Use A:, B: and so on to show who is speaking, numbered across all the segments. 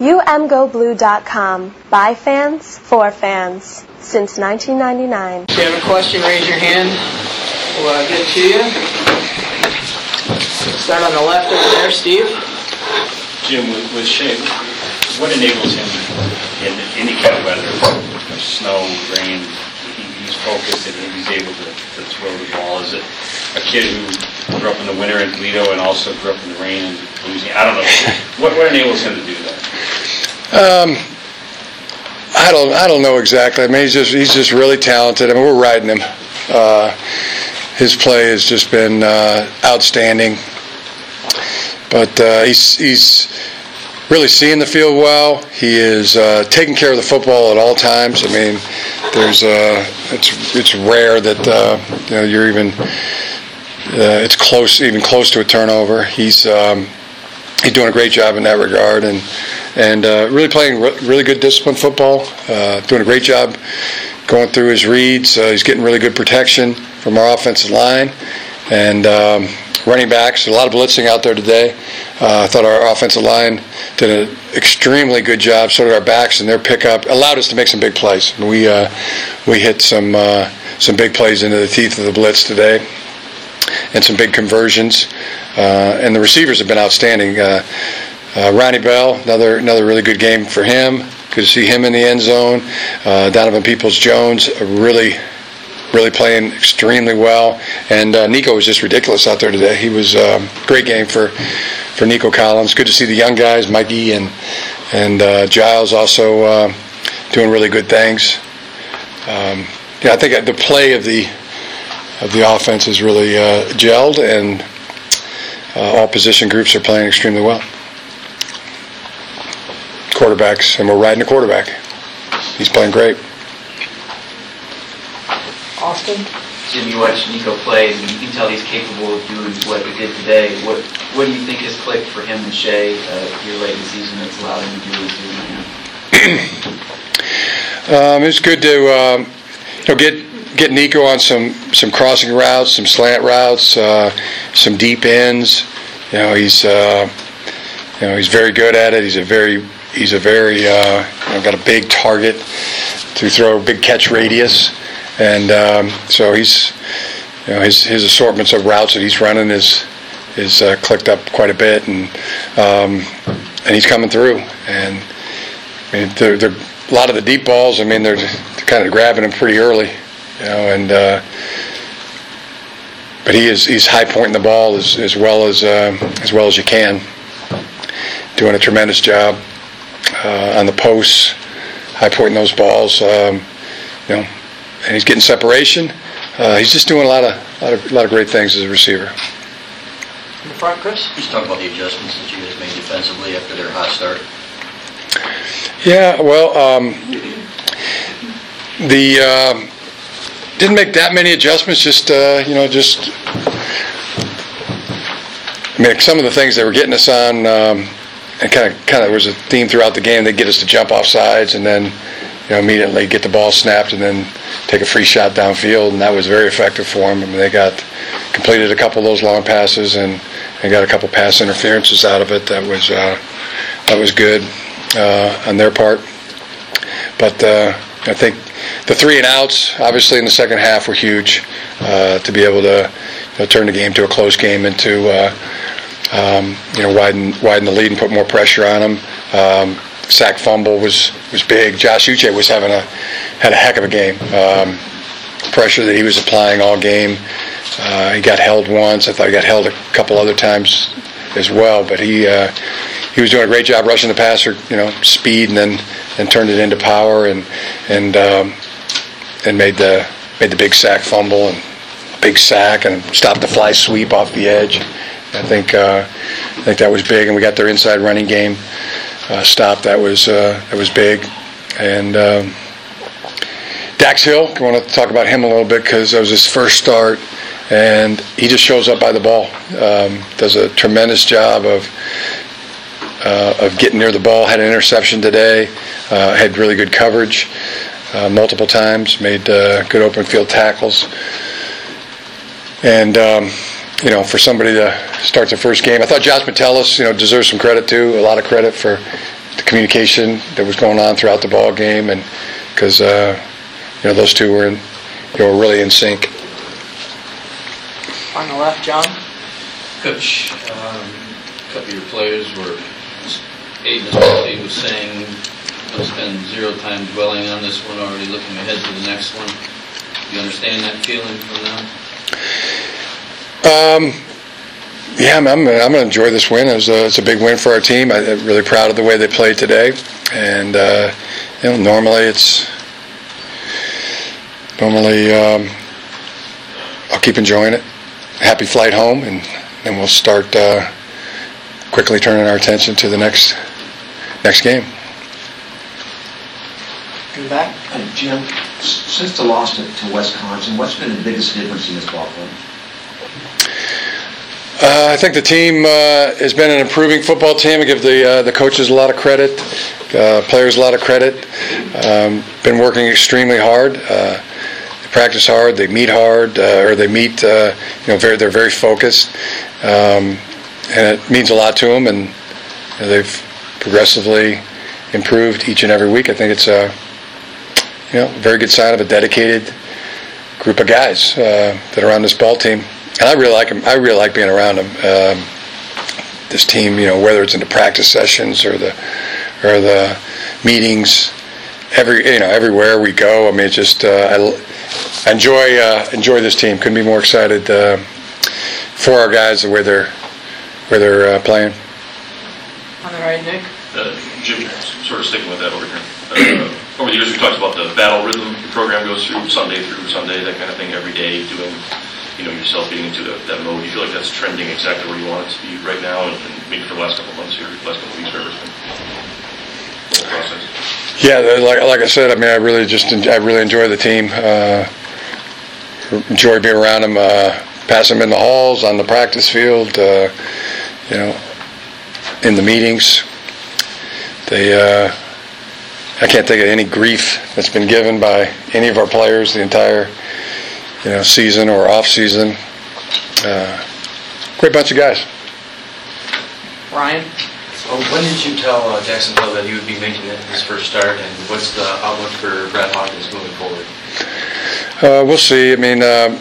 A: UMGoBlue.com. By fans, for fans. Since 1999.
B: If you have a question, raise your hand. We'll uh, get to you. Start on the left over there, Steve.
C: Jim, with, with Shea, what enables him in any kind of weather, snow, rain, he, he's focused and he's able to, to throw the ball? Is it a kid who grew up in the winter in Toledo and also grew up in the rain in Louisiana? I don't know. What, what enables him to do that?
D: Um, I don't, I don't know exactly. I mean, he's just, he's just really talented. I mean, we're riding him. Uh, his play has just been uh, outstanding. But uh, he's, he's really seeing the field well. He is uh, taking care of the football at all times. I mean, there's uh, it's it's rare that uh, you know you're even uh, it's close even close to a turnover. He's um, he's doing a great job in that regard and and uh, really playing re- really good disciplined football. Uh, doing a great job going through his reads. He's getting really good protection from our offensive line and. Um, running backs, a lot of blitzing out there today. Uh, I thought our offensive line did an extremely good job. So did our backs, and their pickup allowed us to make some big plays. We uh, we hit some uh, some big plays into the teeth of the blitz today, and some big conversions. Uh, and the receivers have been outstanding. Uh, uh, Ronnie Bell, another another really good game for him. Good to see him in the end zone. Donovan Peoples Jones, really really playing extremely well. And uh, Nico was just ridiculous out there today. He was a um, great game for for Nico Collins. Good to see the young guys, Mikey and and uh, Giles, also uh, doing really good things. Um, yeah, I think the play of the of the offense is really uh, gelled, and uh, all position groups are playing extremely well. Quarterbacks, and we're riding the quarterback. He's playing great.
B: Austin?
E: Jim, you watch Nico play, and you can tell he's capable of doing what he did today. What what do you think has clicked for him and Shea uh, here late in the season that's allowed him to do what he's doing
D: now? um, it's good to um, you know get get Nico on some some crossing routes, some slant routes, uh, some deep ends. You know he's uh, you know he's very good at it. He's a very he's a very uh, you know, got a big target to throw, big catch radius. And um, so he's, you know, his his assortments of routes that he's running is is uh, clicked up quite a bit, and um, and he's coming through. And I mean, they're, they're, a lot of the deep balls. I mean, they're, they're kind of grabbing him pretty early, you know, and. Uh, but he is he's high pointing the ball as, as well as uh, as well as you can. Doing a tremendous job uh, on the posts, high pointing those balls. Um, you know, and he's getting separation. Uh, he's just doing a lot of, lot of, lot of great things as a receiver.
B: In the front, Chris.
F: Just talk about the adjustments that you guys made defensively after their hot start.
D: Yeah, well, um, the uh, didn't make that many adjustments. Just uh, you know, just I mean, some of the things they were getting us on, um, and kind of kind of was a theme throughout the game. They get us to jump off sides, and then you know immediately get the ball snapped, and then take a free shot downfield, and that was very effective for them. I mean, they got completed a couple of those long passes and, and got a couple pass interferences out of it. That was uh, that was good uh, on their part. But uh, I think the three and outs, obviously in the second half, were huge uh, to be able to you know, turn the game to a close game into uh, um, you know widen widen the lead and put more pressure on them. Um, sack fumble was was big. Josh Uche was having a had a heck of a game. Um, pressure that he was applying all game. Uh, he got held once. I thought he got held a couple other times as well. But he uh, he was doing a great job rushing the passer. You know, speed and then and turned it into power and and um, and made the made the big sack fumble and big sack and stopped the fly sweep off the edge. I think uh, I think that was big, and we got their inside running game uh, stop. That was uh, that was big, and. Um, Dax Hill, I want to talk about him a little bit because that was his first start, and he just shows up by the ball. Um, does a tremendous job of uh, of getting near the ball. Had an interception today. Uh, had really good coverage uh, multiple times. Made uh, good open field tackles. And um, you know, for somebody to start the first game, I thought Josh Metellus, you know, deserves some credit too. A lot of credit for the communication that was going on throughout the ball game, and because uh, you know those two were in, you know, really in sync.
B: On the left, John?
F: Coach, um, a couple of your players were, Aiden especially was saying, "Don't spend zero time dwelling on this one, already looking ahead to the next one. You understand that feeling from them?
D: Um, yeah, I'm, I'm, I'm going to enjoy this win. It was a, it's a big win for our team. I, I'm really proud of the way they played today. And, uh, you know, normally it's, normally um, I'll keep enjoying it. Happy flight home, and then we'll start uh, quickly turning our attention to the next next game.
B: The back?
G: Uh, Jim, since the loss to to Wisconsin, what's been the biggest difference in this ball club?
D: Uh, I think the team uh, has been an improving football team. I give the uh, the coaches a lot of credit, uh, players a lot of credit. Um, been working extremely hard. Uh, they practice hard. They meet hard, uh, or they meet. You know, very they're very focused, um, and it means a lot to them. And you know, they've progressively improved each and every week. I think it's a you know very good sign of a dedicated group of guys that are on this ball team. And I really like them. I really like being around them. Um, this team, you know, whether it's in the practice sessions or the or the meetings, every you know everywhere we go. I mean, it's just uh, I, I enjoy uh, enjoy this team. Couldn't be more excited uh, for our guys the way they're where they're uh, playing.
B: On the right, Nick?
H: Uh, Jim, sort of sticking with that over here. Uh, Over the years, we talked about the battle rhythm the program goes through, Sunday through Sunday, that kind of thing, every day, doing, you know, yourself getting into that mode. Do you feel like that's trending exactly where you want it to be right now, and and maybe for the last couple months here, last couple weeks, whatever it's been?
D: Yeah, like like I said, I mean, I really just I really enjoy the team. Uh, enjoy being around them, uh, pass them in the halls, on the practice field, uh, you know, in the meetings. They, uh, I can't think of any grief that's been given by any of our players the entire, you know, season or off season. Uh, great bunch of guys.
B: Ryan?
I: So when did you tell uh, Daxton Hill that he would be making it his first start, and what's the outlook for Brad Hawkins moving forward?
D: Uh, we'll see. I mean, um,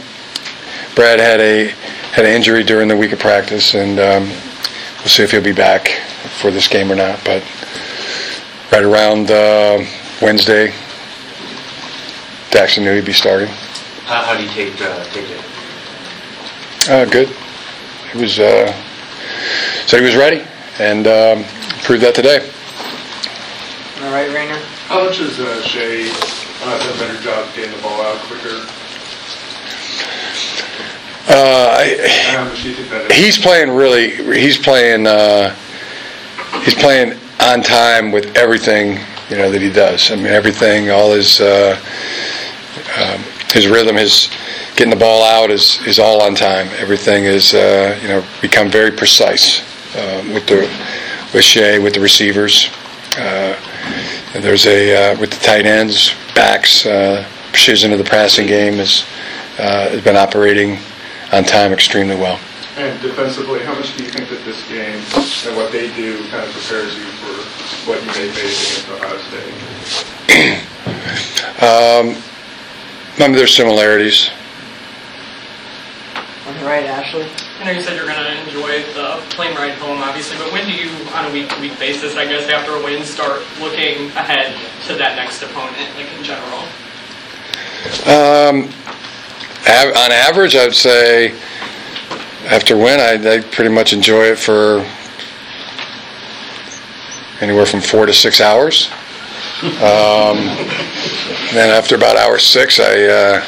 D: Brad had a had an injury during the week of practice, and um, we'll see if he'll be back for this game or not. But right around uh, Wednesday, Daxton knew he'd be starting.
I: How, how do you take uh, take it?
D: Uh, good. He was uh, said he was ready, and um, proved that today.
B: On the right, Rayner?
J: How much has uh, Shea uh, done a better job getting the ball out quicker?
D: Uh, I,
J: And how much do you think that is?
D: he's playing really. He's playing. Uh, he's playing on time with everything you know that he does. I mean, everything, all his uh, his rhythm, his getting the ball out is is all on time. Everything is uh, you know become very precise um, with the with Shea with the receivers. Uh, and there's a uh, with the tight ends, backs, uh, precision of the passing game is uh, has been operating on time extremely well.
J: And defensively, how much do you think that this game and what they do kind of prepares you for what you may face against Ohio State?
D: Um, I mean, there's similarities.
B: On the right, Ashley?
K: I know you said you're going to enjoy the plane ride home, obviously, but when do you, on a week-to-week basis, I guess, after a win, start looking ahead to that next opponent, like in general?
D: Um, av- on average, I'd say after a win, I, I pretty much enjoy it for anywhere from four to six hours. Um, then after about hour six, I, uh,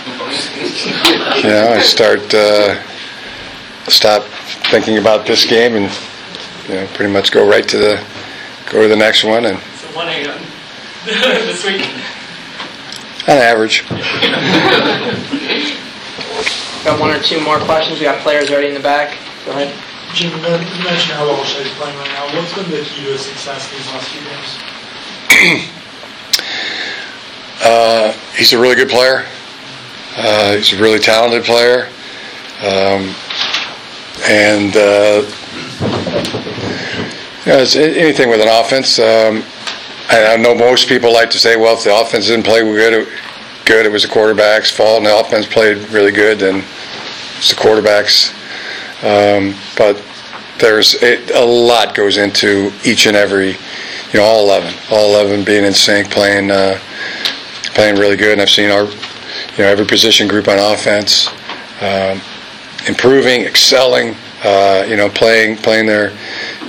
D: you know, I start uh, stop thinking about this game and you know pretty much go right to the go to the next one and
K: So 1 a.m. this week.
D: on average.
B: Got one or two more questions. We got players already in the back. Go ahead.
L: Jim, you men- you mentioned how well Shea's playing right now. What's been the key to his success these last few games?
D: Uh, he's a really good player. Uh, he's a really talented player. Um, and, uh, Yeah, it's anything with an offense. Um, I know most people like to say, well, if the offense didn't play good, it, good, it was the quarterback's fault, and the offense played really good, then it's the quarterback's. Um, but there's it, a lot goes into each and every, you know, all 11, all 11 being in sync, playing, uh, playing really good. And I've seen our, you know, every position group on offense um, improving, excelling, uh, you know, playing, playing their,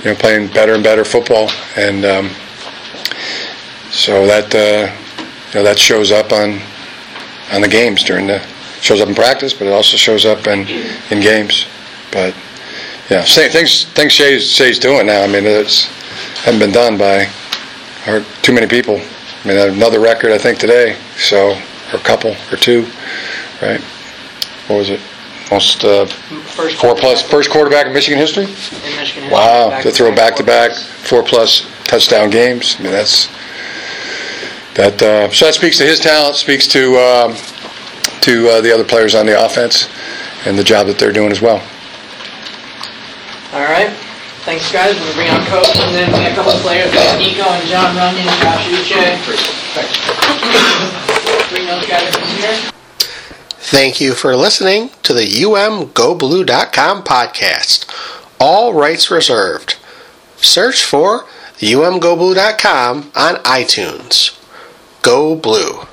D: you know, playing better and better football, and um, so that, uh, you know, that shows up on, on the games during the, shows up in practice, but it also shows up in, in games. But yeah, same things things Shea's, Shea's doing now. I mean, it's haven't been done by or too many people. I mean, another record I think today. So or a couple or two, right? What was it? Almost uh,
B: First
D: four plus first quarterback in Michigan history.
B: in Michigan. history,
D: Wow,
B: back
D: to throw back to back four plus touchdown games. I mean, that's that. Uh, so that speaks to his talent. Speaks to um, to uh, the other players on the offense and the job that they're doing as well.
B: All right. Thanks, guys. Gonna bring out coach, and then we got a couple of players. We got Nico and Jon Runyan, Josh Uche. Bring those guys in here.
M: Thank you for listening to the umgoblue.com podcast. All rights reserved. Search for umgoblue.com on iTunes. Go Blue.